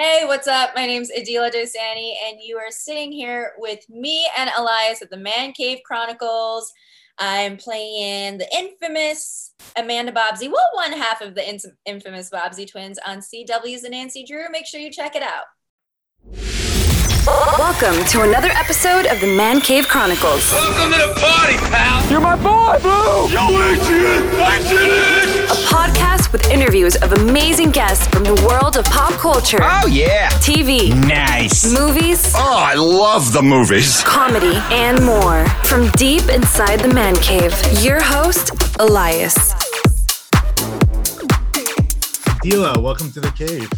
Hey, what's up? My name's Aadila Dosani, and you are sitting here with me and Elias at the Man Cave Chronicles. I'm playing the infamous Amanda Bobbsey, well, one half of the in- infamous Bobbsey twins on CW's and Nancy Drew. Make sure you check it out. Welcome to another episode of the Man Cave Chronicles, Welcome to the party, pal. You're my boy, Blue! Yo, Adrian, Adrian. a podcast with interviews of amazing guests from the world of pop culture, Oh yeah. TV, Nice. movies, Oh, I love the movies. comedy, and more. From deep inside the Man Cave, your host, Elias. Dila, welcome to the cave.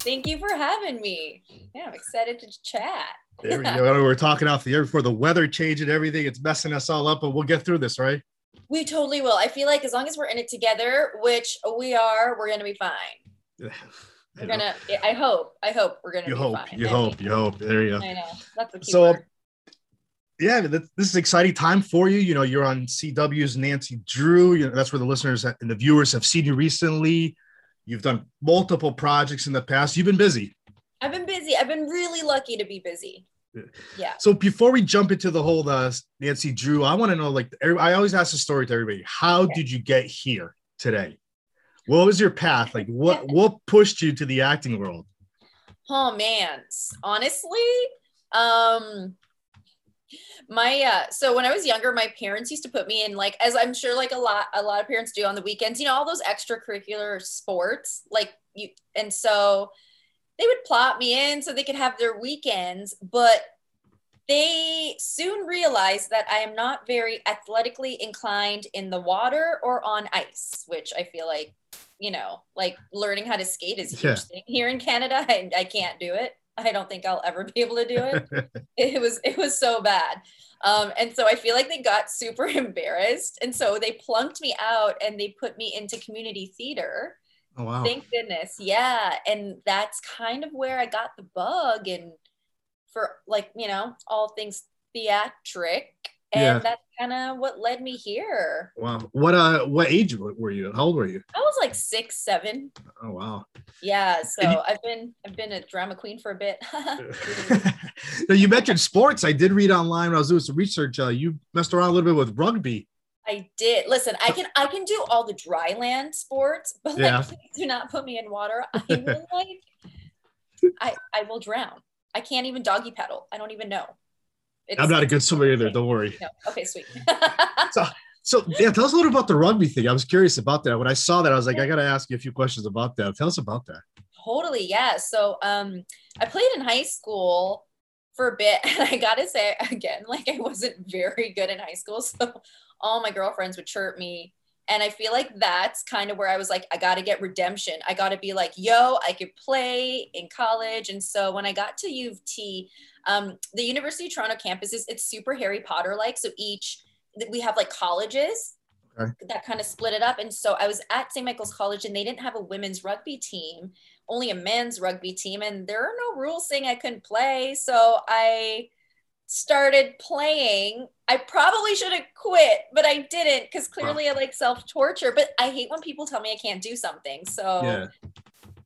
Thank you for having me. Yeah, I'm excited to chat. There we go. We're talking off the air before the weather change and everything. It's messing us all up, but we'll get through this, right? We totally will. I feel like as long as we're in it together, which we are, we're gonna be fine. We're gonna. I hope. I hope we're gonna. You be hope, Fine. you I hope, mean, you hope. There you go. I know. That's the key So, word. Yeah, this is an exciting time for you. You know, you're on CW's Nancy Drew. You know, that's where the listeners and the viewers have seen you recently. You've done multiple projects in the past. You've been busy. I've been busy. I've been really lucky to be busy. Yeah. Yeah. So before we jump into the whole uh, Nancy Drew, I want to know like I always ask the story to everybody. How did you get here today? What was your path? Like what what pushed you to the acting world? Oh man, honestly, um, my uh, so when I was younger, my parents used to put me in like, as I'm sure like a lot a lot of parents do on the weekends, you know, all those extracurricular sports, like you, and so they would plot me in so they could have their weekends, but they soon realized that I am not very athletically inclined in the water or on ice, which I feel like, you know, like learning how to skate is a huge Yeah. thing here in Canada. I, I can't do it. I don't think I'll ever be able to do it. it was it was so bad. Um, and so I feel like they got super embarrassed. And so they plunked me out and they put me into community theater. Oh wow. Thank goodness. Yeah. And that's kind of where I got the bug and for like, you know, all things theatric. And Yeah. that's kind of what led me here. Wow. What uh what age were you? How old were you? I was like six, seven. Oh wow. Yeah. So you- I've been I've been a drama queen for a bit. now you mentioned sports. I did read online when I was doing some research. Uh, you messed around a little bit with rugby. I did. Listen, I can I can do all the dry land sports, but Yeah. like please do not put me in water. I will like I I will drown. I can't even doggy paddle. I don't even know. It's- I'm not a good swimmer either. Don't worry. No. Okay, sweet. So yeah, tell us a little about the rugby thing. I was curious about that. When I saw that, I was like, I gotta ask you a few questions about that. Tell us about that. totally, yeah. So um I played in high school for a bit and I gotta say again, like I wasn't very good in high school. So all my girlfriends would chirp me. And I feel like that's kind of where I was like, I gotta get redemption. I gotta be like, yo, I could play in college. And so when I got to U of T, um, the University of Toronto campus is it's super Harry Potter like. So each we have like colleges Okay. that kind of split it up. And so I was at St. Michael's College and they didn't have a women's rugby team, only a men's rugby team. And there are no rules saying I couldn't play. So I started playing. I probably should have quit, but I didn't because clearly I like self torture. But I hate when people tell me I can't do something. So Yeah.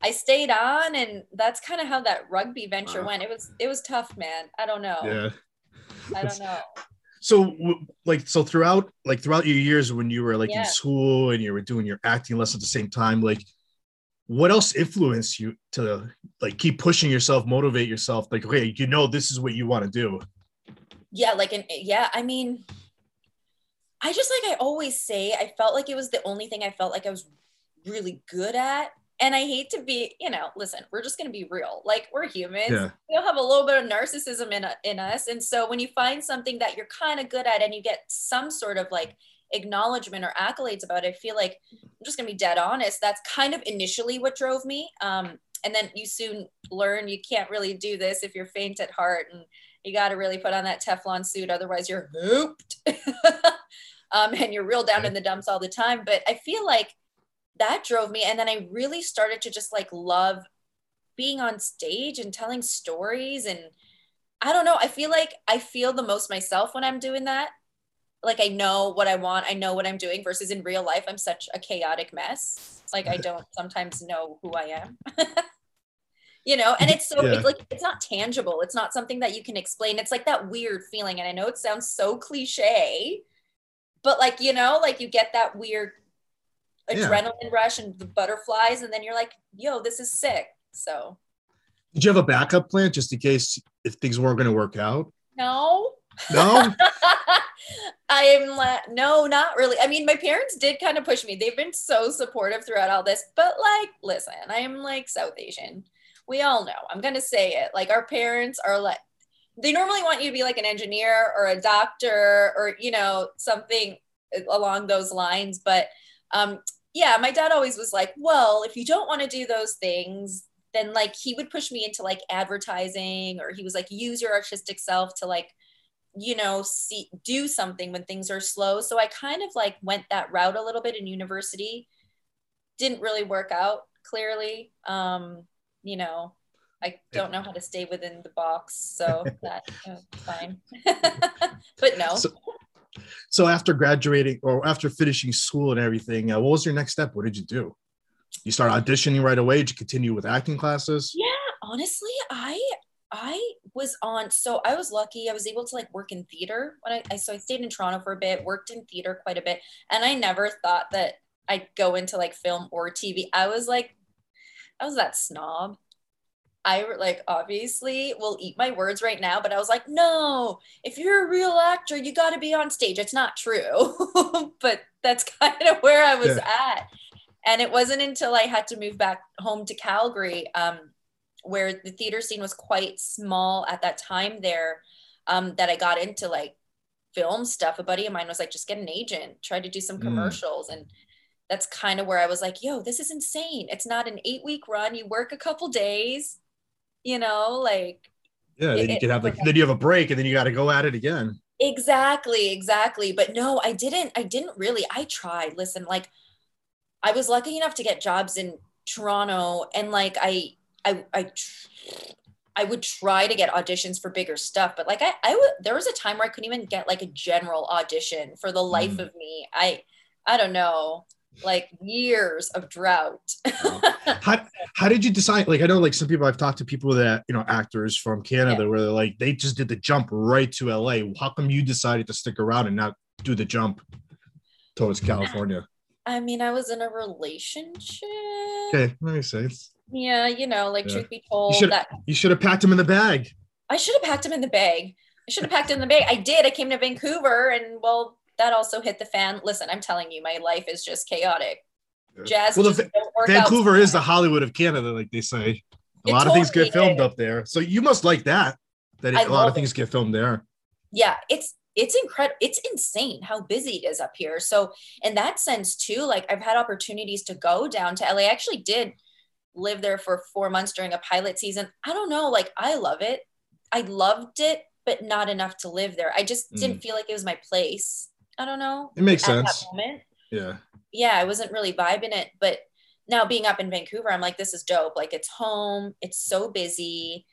I stayed on, and that's kind of how that rugby venture Wow. went. It was it was tough, man. I don't know. Yeah. I don't know. So like so throughout like throughout your years when you were like Yeah. in school and you were doing your acting lessons at the same time, like what else influenced you to like keep pushing yourself, motivate yourself? Like, okay, you know this is what you want to do. Yeah like an yeah i mean i just like i always say i felt like it was the only thing i felt like i was really good at. And i hate to be you know listen we're just going to be real. Like we're humans. Yeah. we all have a little bit of narcissism in, in us. And so when you find something that you're kind of good at and you get some sort of like acknowledgement or accolades about it i feel like i'm just going to be dead honest. That's kind of initially what drove me. Um, and then you soon learn you can't really do this if you're faint at heart and you got to really put on that Teflon suit, otherwise you're hooped, um, and you're real down in the dumps all the time. But I feel like that drove me, and then I really started to just like love being on stage and telling stories, and I don't know. I feel like I feel the most myself when I'm doing that. Like I know what I want, I know what I'm doing. Versus in real life, I'm such a chaotic mess. Like I don't sometimes know who I am. you know and it's so Yeah. it's like it's not tangible it's not something that you can explain it's like that weird feeling and i know it sounds so cliche but like you know like you get that weird Yeah. adrenaline rush and the butterflies and then you're like yo this is sick so Did you have a backup plan just in case if things weren't going to work out? no No. I am like, no, not really. I mean, my parents did kind of push me. They've been so supportive throughout all this, but like, listen, I am like South Asian. We all know. I'm gonna say it. Like, our parents are like, they normally want you to be like an engineer or a doctor or you know something along those lines. But um, yeah, my dad always was like, well, if you don't want to do those things, then like he would push me into like advertising or he was like, use your artistic self to like you know see do something when things are slow so i kind of like went that route a little bit in university didn't really work out clearly um you know i don't know how to stay within the box so that uh, fine but no So, so after graduating or after finishing school and everything, uh, what was your next step? What did you do? You start auditioning right away. Did you continue with acting classes? yeah honestly i i was on so i was lucky i was able to like work in theater when I, I so i stayed in toronto for a bit worked in theater quite a bit and i never thought that i'd go into like film or tv i was like i was that snob i like obviously will eat my words right now but i was like no if you're a real actor you got to be on stage it's not true but that's kind of where i was at and it wasn't until i had to move back home to calgary um, where the theater scene was quite small at that time there um, that I got into like film stuff. A buddy of mine was like, just get an agent, try to do some Mm. commercials. And that's kind of where I was like, yo, this is insane. It's not an eight week run. You work a couple days, you know, like Yeah. Then you can have like it- then you have a break and then you got to go at it again. exactly, exactly. But no, I didn't, I didn't really. I tried. Listen, like I was lucky enough to get jobs in Toronto and like I I I tr- I would try to get auditions for bigger stuff, but like I I would there was a time where I couldn't even get like a general audition for the life Mm. of me. I I don't know, like years of drought. How how did you decide? Like I know like some people I've talked to people that you know actors from Canada where they're like they just did the jump right to LA. How come you decided to stick around and not do the jump towards California? I mean, I was in a relationship. Okay, that makes sense. Yeah, you know, like Yeah. truth be told, should- that You should have packed him in the bag. I should have packed him in the bag. I should have packed him in the bag. I did. I came to Vancouver and well, that also hit the fan. Listen, I'm telling you, my life is just chaotic. Jazz Well, the just Va- don't work Vancouver out. is the Hollywood of Canada, like they say. A It lot of things get filmed is. up there, so you must like that. That I it, a lot of things it. get filmed there. yeah it's it's incredible it's insane how busy it is up here so in that sense too like i've had opportunities to go down to la i actually did live there for four months during a pilot season i don't know like i love it i loved it but not enough to live there i just didn't mm. feel like it was my place i don't know It makes sense. that moment Yeah. yeah, I wasn't really vibing it. But now being up in Vancouver, I'm like, this is dope. Like it's home. It's so busy.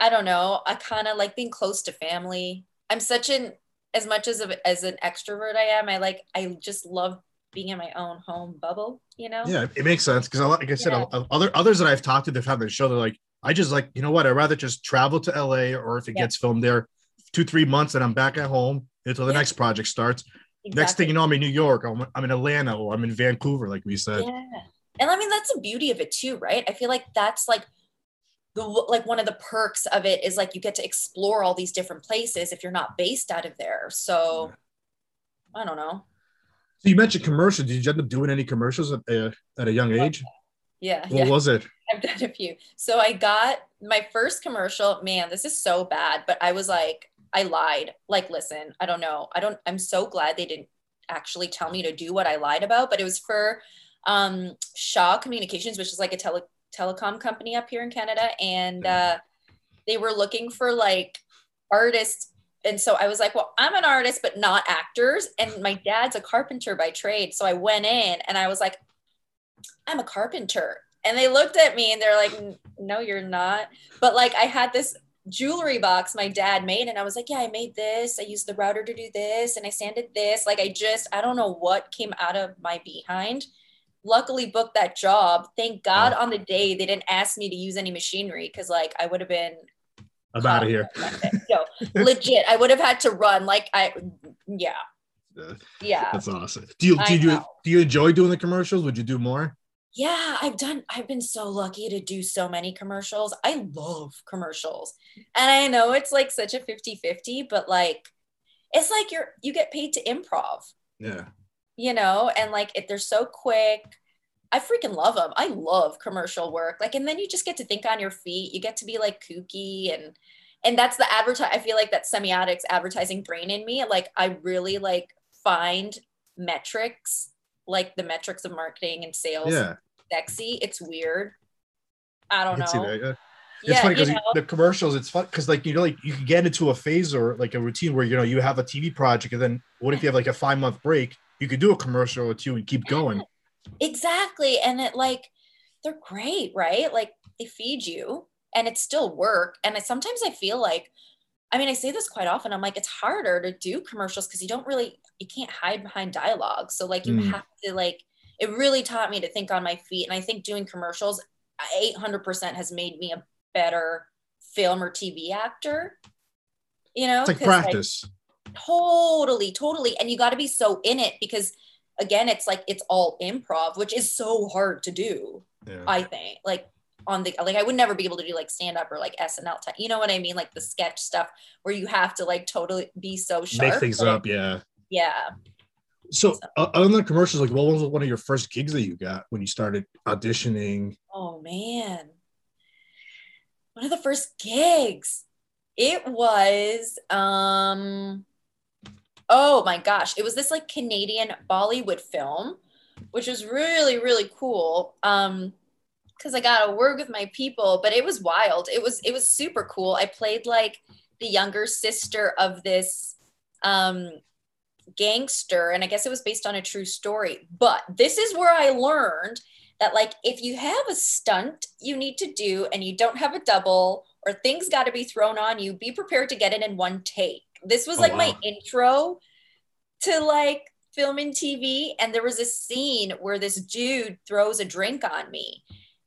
I don't know. I kind of like being close to family. I'm such an as much as a, as an extrovert I am. I like I just love being in my own home bubble. You know. Yeah, it makes sense because like I said, Yeah. other others that I've talked to, they've had the show. They're like, I just like, you know what? I'd rather just travel to LA, or if it Yeah. gets filmed there, two three months, and I'm back at home until the Yeah. next project starts. Next thing you know, I'm in New York, I'm, I'm in Atlanta, or I'm in Vancouver, like we said. Yeah. And I mean that's the beauty of it too, right? I feel like that's like the like one of the perks of it is like you get to explore all these different places if you're not based out of there. So I don't know. So you mentioned commercials. Did you end up doing any commercials at, uh, at a young age? Yeah. What yeah. was it? I've done a few. So I got my first commercial. Man, this is so bad, but I was like, I lied. Like, listen, I don't know. I don't, I'm so glad they didn't actually tell me to do what I lied about, but it was for um, Shaw Communications, which is like a tele, telecom company up here in Canada. And uh, they were looking for like artists. And so I was like, well, I'm an artist, but not actors. And my dad's a carpenter by trade. So I went in and I was like, I'm a carpenter. And they looked at me and they're like, no, you're not. But like, I had this jewelry box my dad made, and I was like, yeah, I made this. I used the router to do this, and I sanded this. Like, I just, I don't know what came out of my behind, luckily booked that job. Thank God on the day they didn't ask me to use any machinery because like I would have been I'm out of here. no, legit. I would have had to run. Like I yeah. Yeah. That's awesome. Do you do you do you enjoy doing the commercials? Would you do more? Yeah, I've done, I've been so lucky to do so many commercials. I love commercials. Mm-hmm. And I know it's like such a 50 50, but like, it's like you're, you get paid to improv, Yeah. you know, and like if they're so quick. I freaking love them. I love commercial work. Like, and then you just get to think on your feet. You get to be like kooky and, and that's the advertise. I feel like that semiotics advertising brain in me. Like, I really like find metrics, like the metrics of marketing and sales Yeah. Sexy. It's weird. I don't I know. that, yeah. It's Yeah, funny you because know, the commercials, it's fun because like you know, like you can get into a phase or like a routine where you know you have a TV project, and then what if you have like a five month break? You could do a commercial or two and keep going. exactly. And it like they're great, right? Like they feed you and it's still work. And I, sometimes I feel like, I mean, I say this quite often. I'm like, it's harder to do commercials because you don't really, you can't hide behind dialogue. So like you Mm. have to like, it really taught me to think on my feet. And I think doing commercials 800% has made me a better film or TV actor. You know, It's like, practice. totally totally and you got to be so in it because again it's like it's all improv which is so hard to do yeah. i think like on the like i would never be able to do like stand up or like snl type you know what i mean like the sketch stuff where you have to like totally be so sharp Make things but- up. Yeah. yeah So uh, other than commercials, like what was one of your first gigs that you got when you started auditioning? oh man. One of the first gigs. It was um oh my gosh. It was this like canadian bollywood film which was really really cool um because i got to work with my people but it was wild. It was it was super cool. I played like the younger sister of this um gangster and i guess it was based on a true story. But this is where i learned that like if you have a stunt you need to do and you don't have a double or things got to be thrown on you be prepared to get it in one take. This was Oh, like my intro to like film and tv and there was a scene where this dude throws a drink on me.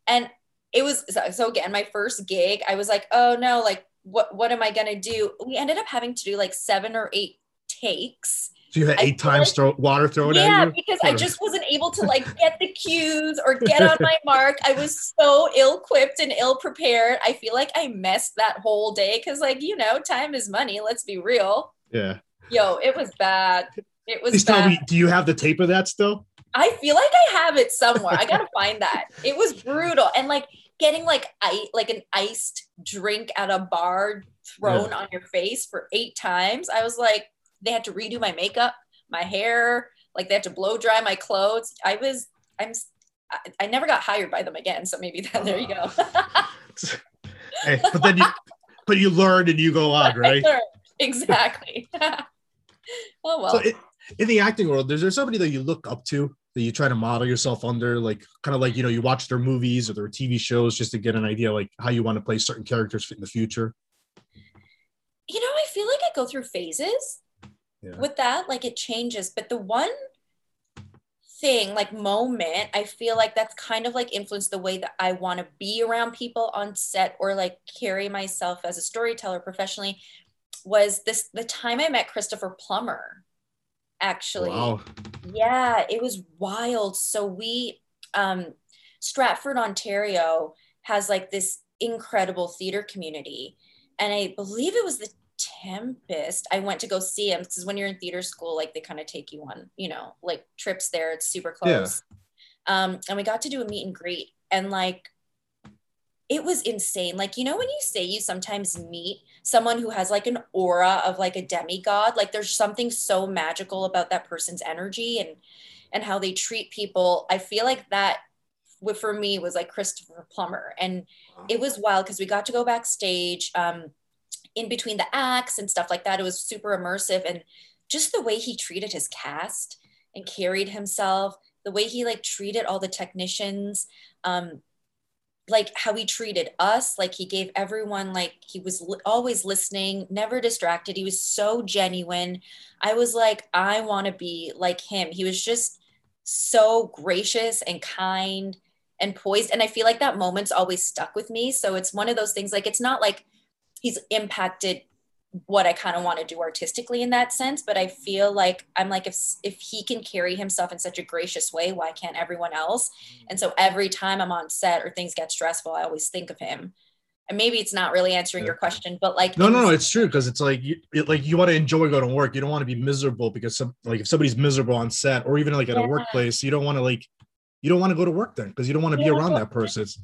And it was so, so again my first gig i was like oh no like what what am i gonna do? We ended up having to do like seven or eight takes So you had eight times like- throw water thrown yeah, at you. Yeah, because I just wasn't able to like get the cues or get on my mark. I was so ill equipped and ill prepared. I feel like I messed that whole day because, like, you know, time is money. Let's be real. Yeah. Yo, it was bad. It was Please bad. tell me, do you have the tape of that still? I feel like I have it somewhere. I gotta find that. It was brutal. And like getting like I like an iced drink at a bar thrown on your face for eight times. I was like, they had to redo my makeup, my hair, like they had to blow dry my clothes. I was, I'm, I, I never got hired by them again. So maybe that, there you go. Oh. Hey, but then you, but you learn and you go on, right? exactly. oh well. So in, in the acting world, is there somebody that you look up to that you try to model yourself under, like kind of like you know you watch their movies or their TV shows just to get an idea like how you want to play certain characters in the future? you know, I feel like I go through phases Yeah. with that. Like it changes. But the one thing, like moment, I feel like that's kind of like influenced the way that I want to be around people on set or like carry myself as a storyteller professionally was this the time I met Christopher Plummer. Actually, Wow. yeah, it was wild. So we um Stratford, Ontario has like this incredible theater community. And I believe it was the Tempest. I went to go see him because when you're in theater school, like they kind of take you on, you know, like trips there. It's super close. Um, and we got to do a meet and greet. And like it was insane. Like, you know, when you say you sometimes meet someone who has like an aura of like a demigod, like there's something so magical about that person's energy and and how they treat people. I feel like that for me was like Christopher Plummer. And it was wild because we got to go backstage um in between the acts and stuff like that. It was super immersive and just the way he treated his cast and carried himself, the way he like treated all the technicians, um, like how he treated us like he gave everyone like he was li- always listening never distracted he was so genuine i was like i want to be like him he was just so gracious and kind and poised. And I feel like that moment's always stuck with me. So it's one of those things like it's not like he's impacted what I kind of want to do artistically in that sense, but I feel like I'm like if if he can carry himself in such a gracious way, why can't everyone else? Mm-hmm. And so every time I'm on set or things get stressful, I always think of him. And maybe it's not really answering your question, but like No, no, no, it's true because it's like you it, like you want to enjoy going to work. You don't want to be miserable because some like if somebody's miserable on set or even like at Yeah. a workplace, you don't want to like you don't want to go to work then because you don't want to be around that person. It's-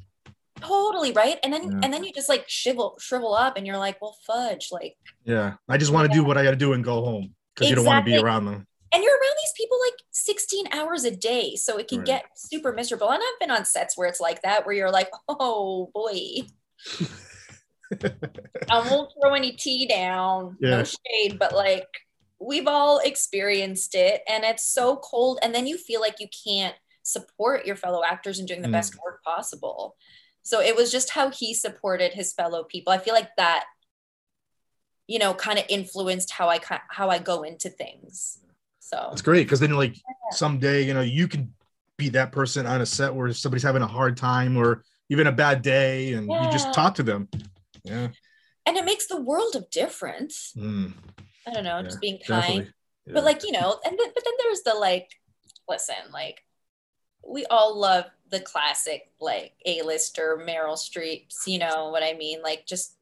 totally right. And then Yeah. and then you just like shrivel shrivel up and you're like, well fudge, like yeah, I just want to do what I got to do and go home because you don't want to be around them. and you're around these people like 16 hours a day so it can Right. get super miserable and i've been on sets where it's like that where you're like oh boy i won't throw any tea down Yeah. no shade but like we've all experienced it and it's so cold and then you feel like you can't support your fellow actors in doing the Mm. best work possible so it was just how he supported his fellow people. I feel like that you know kind of influenced how i how i go into things. So. It's great because then like someday you know you can be that person on a set where somebody's having a hard time or even a bad day and you just talk to them. Yeah, and it makes the world of difference. Mm, i don't know Yeah, just being kind. Yeah. but like you know and then, but then there's the like listen like we all love the classic like a-lister meryl streeps you know what i mean like just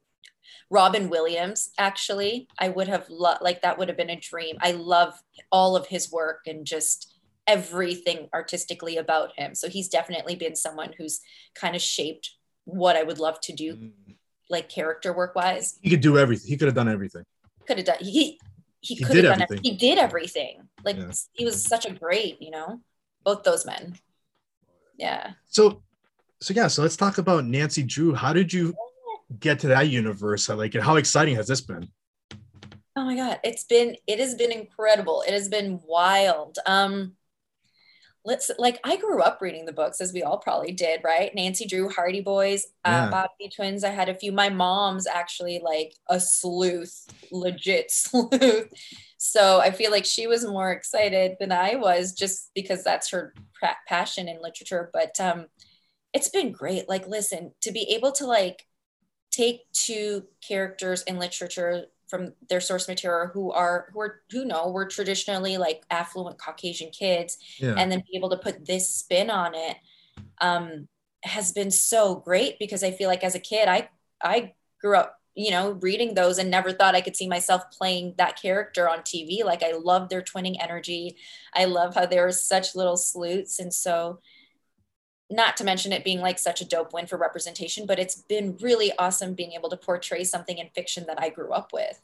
robin williams actually i would have loved like that would have been a dream i love all of his work and just everything artistically about him so he's definitely been someone who's kind of shaped what i would love to do Mm. like character work wise he could do everything. He could have done everything. could have done he he, He could did have done everything. He did everything. Like Yeah. he was such a great, you know, both those men. Yeah. So, so yeah. So let's talk about Nancy Drew. How did you get to that universe? Like, how exciting has this been? Oh my god, it's been it has been incredible. It has been wild. Um let's like I grew up reading the books as we all probably did, right? Nancy Drew, Hardy Boys, Yeah. uh, Bobbsey Twins. I had a few. My mom's actually like a sleuth, legit sleuth. So I feel like she was more excited than I was, just because that's her passion in literature. But um, it's been great. Like, listen, to be able to like take two characters in literature from their source material who are who are who know were traditionally like affluent Caucasian kids Yeah. and then be able to put this spin on it um, has been so great because I feel like as a kid, I I grew up, you know, reading those and never thought I could see myself playing that character on TV. Like I love their twinning energy. I love how they were such little sleuths, and so not to mention it being like such a dope win for representation, but it's been really awesome being able to portray something in fiction that I grew up with.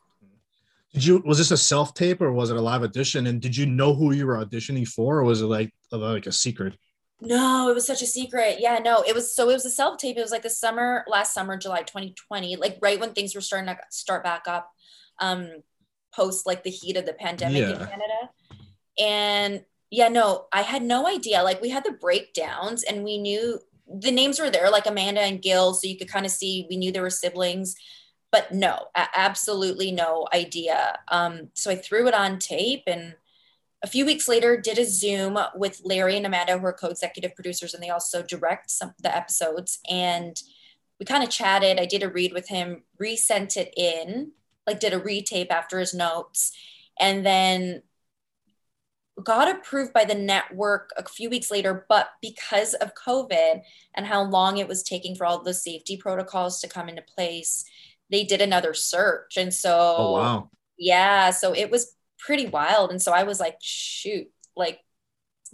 Did you was this a self tape or was it a live audition? And did you know who you were auditioning for, or was it like like a secret? No, it was such a secret. Yeah, no, it was so it was a self tape. It was like the summer, last summer, July 2020, like right when things were starting to start back up, um, post like the heat of the pandemic in Canada. And yeah, no, I had no idea. Like we had the breakdowns and we knew the names were there, like Amanda and Gil, so you could kind of see we knew there were siblings, but no, absolutely no idea. Um, so I threw it on tape and a few weeks later did a zoom with larry and amanda who are co-executive producers and they also direct some the episodes. And we kind of chatted. I did a read with him resent it in like did a retape after his notes. And then got approved by the network a few weeks later but because of covid and how long it was taking for all the safety protocols to come into place they did another search. And so Oh wow. yeah so it was pretty wild and so i was like shoot like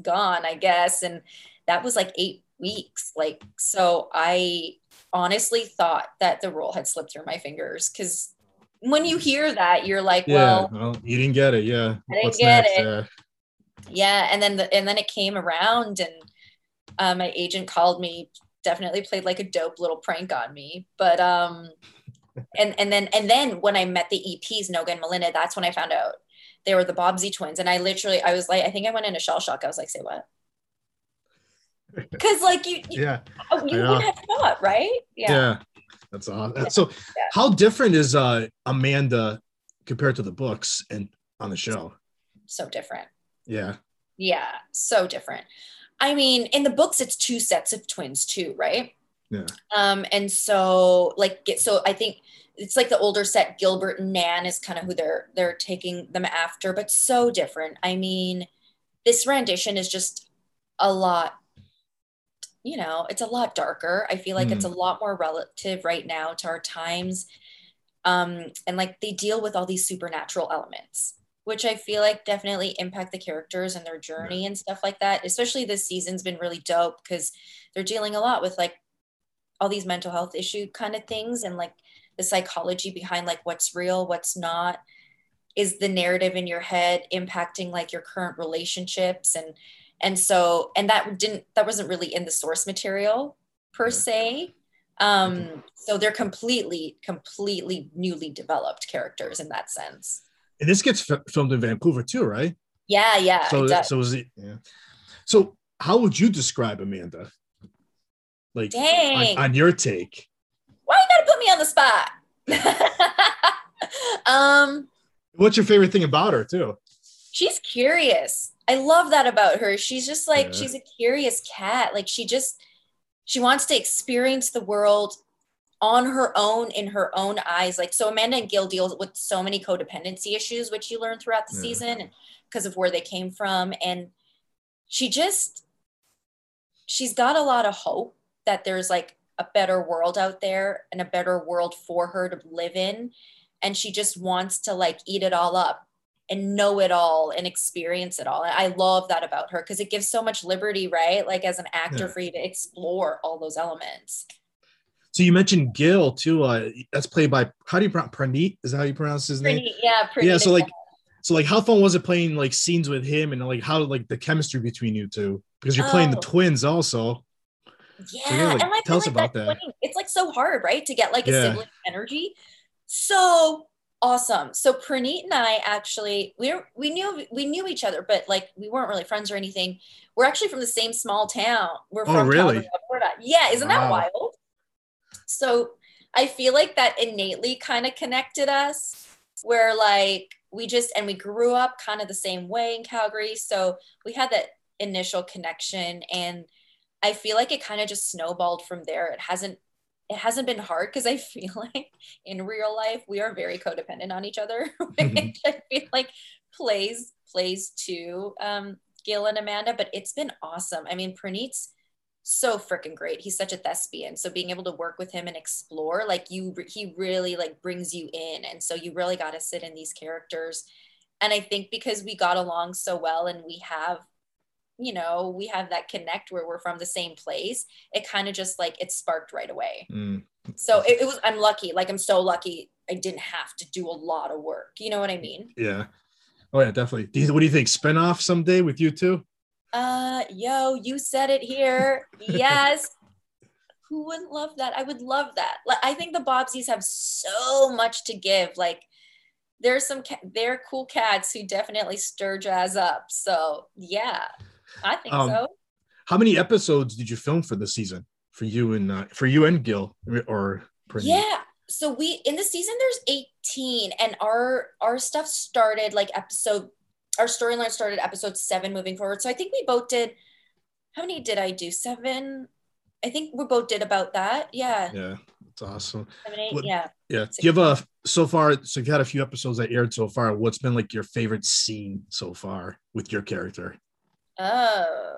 gone i guess and that was like eight weeks like so i honestly thought that the role had slipped through my fingers because when you hear that you're like Yeah. well Well, you didn't get it. Yeah. I didn't What's get next? it. Yeah. yeah and then the, and then it came around and uh, my agent called me definitely played like a dope little prank on me but um and and then and then when i met the eps noga and melinda that's when i found out they were the Bobbsey twins and i literally i was like i think i went into shell shock i was like say what because like you you, Yeah. you would have thought right Yeah. Yeah. That's awesome. So, how different is uh Amanda compared to the books and on the show? so different Yeah. Yeah, so different. I mean, in the books, it's two sets of twins too, right? Yeah. Um, and so like get so I think it's like the older set, Gilbert and Nan is kind of who they're they're taking them after, but so different. I mean, this rendition is just a lot, you know, it's a lot darker. I feel like it's a lot more relative right now to our times. Um, and like they deal with all these supernatural elements which I feel like definitely impact the characters and their journey and stuff like that. Especially this season's been really dope because they're dealing a lot with like all these mental health issue kind of things and like the psychology behind like what's real, what's not. Is the narrative in your head impacting like your current relationships and and so and that didn't that wasn't really in the source material per se. Um, so they're completely, completely newly developed characters in that sense. And this gets f- filmed in Vancouver too, right? Yeah, yeah. So, so is it? Yeah. So, how would you describe Amanda? Like Dang. on, on your take. Why you gotta put me on the spot? um, What's your favorite thing about her too? she's curious. I love that about her. She's just like Yeah. she's a curious cat. Like she just she wants to experience the world on her own in her own eyes. Like so Amanda and Gil deal with so many codependency issues which you learn throughout the Yeah. season because of where they came from and she just she's got a lot of hope that there's like a better world out there and a better world for her to live in and she just wants to like eat it all up and know it all and experience it all. And I love that about her because it gives so much liberty, right? Like as an actor Yeah. for you to explore all those elements. So you mentioned Gil too. Uh, that's played by how do you pronounce Praneet? Is that how you pronounce his name? Yeah, yeah. So like, so like, how fun was it playing like scenes with him and like how like the chemistry between you two? Because you're playing the Oh. twins also. Yeah, yeah, like, and I tell feel us like about that that. twinning- it's like so hard, right, to get like a Yeah. sibling energy. So awesome. So Praneet and I actually we were, we knew we knew each other, but like we weren't really friends or anything. We're actually from the same small town. We're Oh, from really? Alberta. Yeah, isn't that wild? So I feel like that innately kind of connected us where like we just and we grew up kind of the same way in Calgary. So we had that initial connection and I feel like it kind of just snowballed from there. It hasn't it hasn't been hard because I feel like in real life we are very codependent on each other, which I feel like plays plays to um, Gil and Amanda. But it's been awesome. I mean, Praneet's so freaking great. He's such a thespian. So being able to work with him and explore, like you, he really like brings you in, and so you really got to sit in these characters. And I think because we got along so well, and we have you know we have that connect where we're from the same place it kind of just like it sparked right away Mm. so it, it was i'm lucky like i'm so lucky i didn't have to do a lot of work you know what i mean Yeah. Oh yeah, definitely. Do you, what do you think? Spinoff someday with you two? uh yo you said it here yes who wouldn't love that i would love that like i think the Bobbseys have so much to give like there's some ca- they're cool cats who definitely stir jazz up so yeah i think Um, so How many episodes did you film for the season? For you and uh, for you and Gil or? Yeah. So we in the season there's 18 and our our stuff started like episode our storyline started episode 7 moving forward. So I think we both did how many did I do? 7 I think we both did about that. Yeah. Yeah, it's awesome. Seven, eight, What- yeah. Yeah. Have a so far? So you've had a few episodes that aired so far. What's been like your favorite scene so far with your character? Oh.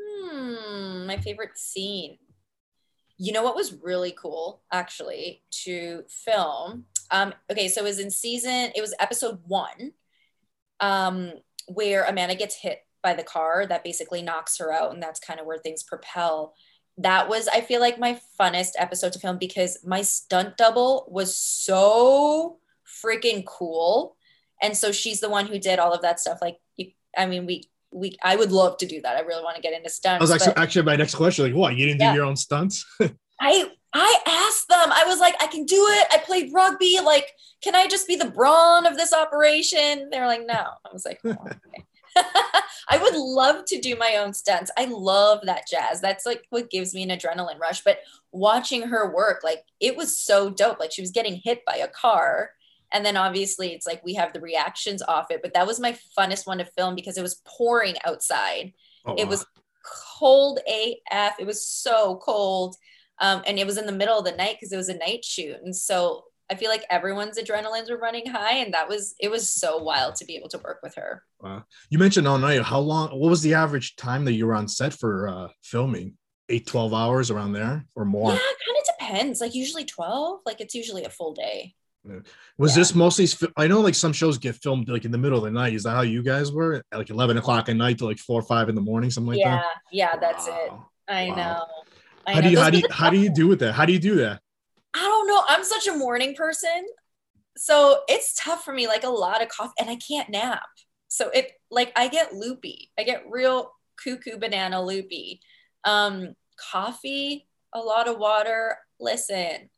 Hmm, my favorite scene. You know what was really cool actually to film? Um, okay, so it was in season, it was episode one, um, where Amanda gets hit by the car that basically knocks her out, and that's kind of where things propel. That was, I feel like, my funnest episode to film because my stunt double was so freaking cool. And so she's the one who did all of that stuff. Like, you, I mean, we we I would love to do that. I really want to get into stunts. I was actually, but actually my next question. Like, what? You didn't Yeah. do your own stunts? I I asked them. I was like, I can do it. I played rugby. Like, can I just be the brawn of this operation? They were like, no. I was like, oh, okay. I would love to do my own stunts. I love that jazz. That's like what gives me an adrenaline rush. But watching her work, like it was so dope. Like she was getting hit by a car And then obviously it's like we have the reactions off it, but that was my funnest one to film because it was pouring outside. Oh, It wow. was cold AF. It was so cold. Um, and it was in the middle of the night because it was a night shoot. And so I feel like everyone's adrenalines were running high. And that was, it was so wild to be able to work with her. Wow. You mentioned all night. How long? What was the average time that you were on set for uh, filming? Eight, 12 hours around there or more? Yeah, it kind of depends. Like usually 12, like it's usually a full day. Was Yeah. this mostly? I know like some shows get filmed like in the middle of the night. Is that how you guys were? At like 11 o'clock at night to like four or five in the morning, something like yeah, that? yeah, yeah, that's it. I Wow. know. I How know. do you, Those how do you, how do you do with that? How do you do that? I don't know. I'm such a morning person. So it's tough for me, like a lot of coffee, and I can't nap. So it like I get loopy. I get real cuckoo banana loopy. Um, coffee, a lot of water. Listen,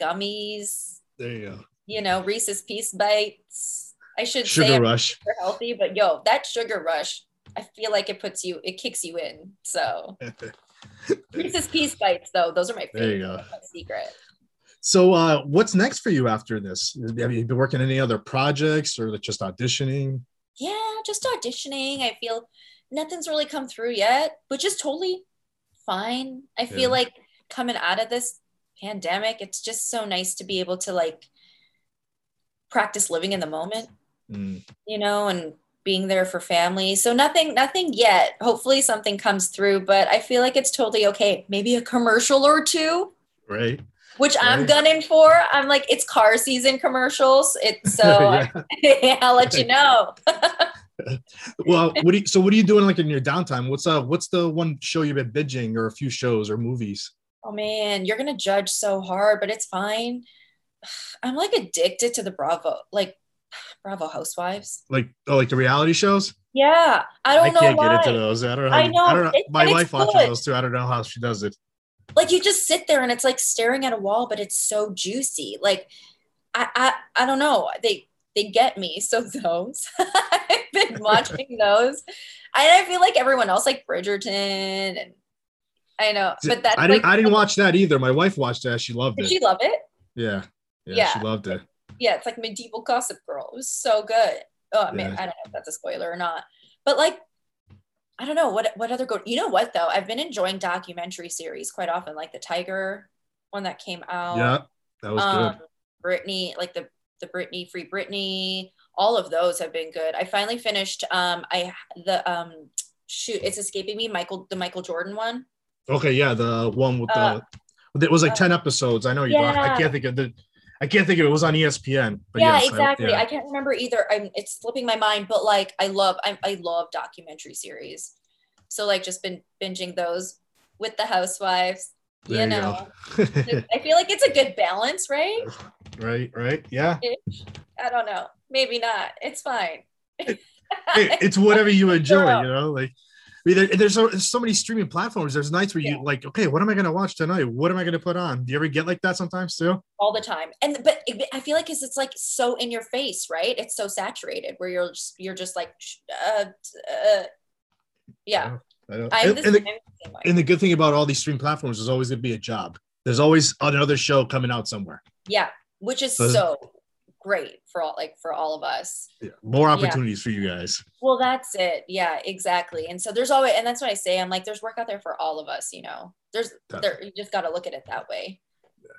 gummies, There you go. you know, Reese's Piece bites. I should say Sugar I'm rush. super healthy, but yo, that sugar rush, I feel like it puts you, it kicks you in. So Reese's Piece bites, though, those are my favorite. There you go. Secret. So, uh, what's next for you after this? Have you been working any other projects or just auditioning? Yeah, just auditioning. I feel nothing's really come through yet, which is totally fine. I feel Yeah. like coming out of this pandemic, it's just so nice to be able to like practice living in the moment, Mm, you know, and being there for family. So nothing, nothing yet. Hopefully something comes through, but I feel like it's totally okay. Maybe a commercial or two. right. Which I'm gunning for. I'm like, it's car season commercials. It's so Yeah. I'll let you know. Well, what do you, so what are you doing like in your downtime? What's uh what's the one show you've been binging or a few shows or movies? Oh man, you're gonna judge so hard, but it's fine. I'm like addicted to the Bravo, like Bravo Housewives. Like oh like the reality shows? Yeah, I don't know can't why. get into those. I don't know. I know, I don't know. it- My and it's wife watches good. those too. I don't know how she does it. Like you just sit there and it's like staring at a wall, but it's so juicy. Like I, I, I don't know. They, they get me. So those I've been watching those, and I feel like everyone else, like Bridgerton, and I know, but that's I didn't like, I didn't watch that either. My wife watched that. She loved it. Did she love it? yeah. yeah. Yeah. She loved it. yeah, it's like medieval gossip girl. It was so good. Oh man, Yeah. I don't know if that's a spoiler or not. But like, I don't know what what other go. You know what though? I've been enjoying documentary series quite often, like the Tiger one that came out. Yeah. That was um, good. Britney, like the the Britney Free Britney. All of those have been good. I finally finished. Um, I the um shoot, it's escaping me. Michael the Michael Jordan one. Okay, yeah, the one with uh, the it was like uh, 10 episodes. I know you Yeah. I can't think of the I can't think of it. It was on ESPN. But yeah, yes, I- exactly. yeah. I, can't remember either. I'm it's slipping my mind, but like I love I, I love documentary series. So like just been binging those with the housewives. You you know. I feel like it's a good balance, right? right, right. Yeah. I don't know. Maybe not. It's fine. Hey, it's whatever you enjoy, you know, like I mean, there- there's so, there's so many streaming platforms. There's nights where Yeah. you like, okay, what am I gonna watch tonight? What am I gonna put on? Do you ever get like that sometimes too? all the time and but it, i feel like because it's like so in your face right it's so saturated where you're just you're just like uh, uh, yeah I and, the and the, same- same way. and the good thing about all these stream platforms is always gonna be a job. There's always another show coming out somewhere. yeah which is So- so great for all like for all of us Yeah, More opportunities for you guys. well that's it yeah exactly and so there's always and that's what i say i'm like there's work out there for all of us you know there's there you just got to look at it that way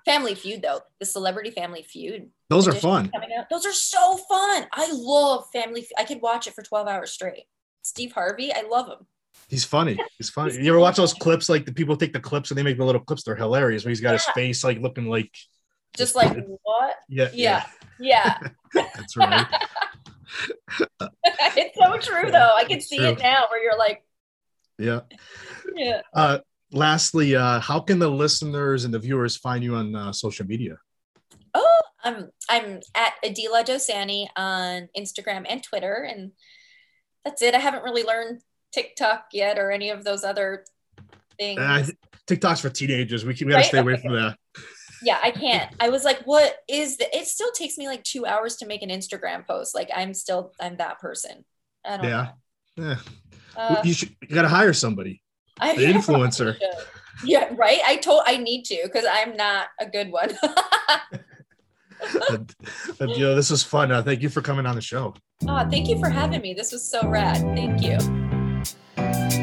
family feud though the celebrity family feud Those are fun. coming out. Those are so fun. I love Family. I could watch it for 12 hours straight. Steve Harvey, I love him. He's funny. He's funny. You ever watch those clips? Like the people take the clips and they make the little clips. They're hilarious. When he's got his face like looking like Just like what? yeah, Yeah. Yeah. that's right. it's so true though. I can It's see true. it now where you're like, Yeah. yeah. Uh, lastly, uh, how can the listeners and the viewers find you on uh, social media? Oh, I'm I'm at Aadila Dosani on Instagram and Twitter, and that's it. I haven't really learned TikTok yet or any of those other things. Uh, TikTok's for teenagers. We, can, we gotta Right? stay away Okay. from that. Yeah, I can't. I was like, what is the it still takes me like two hours to make an Instagram post. Like I'm still I'm that person. I don't Yeah. Yeah. Uh, you should. You gotta hire somebody. I the influencer. Yeah, right. I told I need to because I'm not a good one. and, and, you know, this was fun. Uh, thank you for coming on the show. Oh, thank you for having me. This was so rad. Thank you.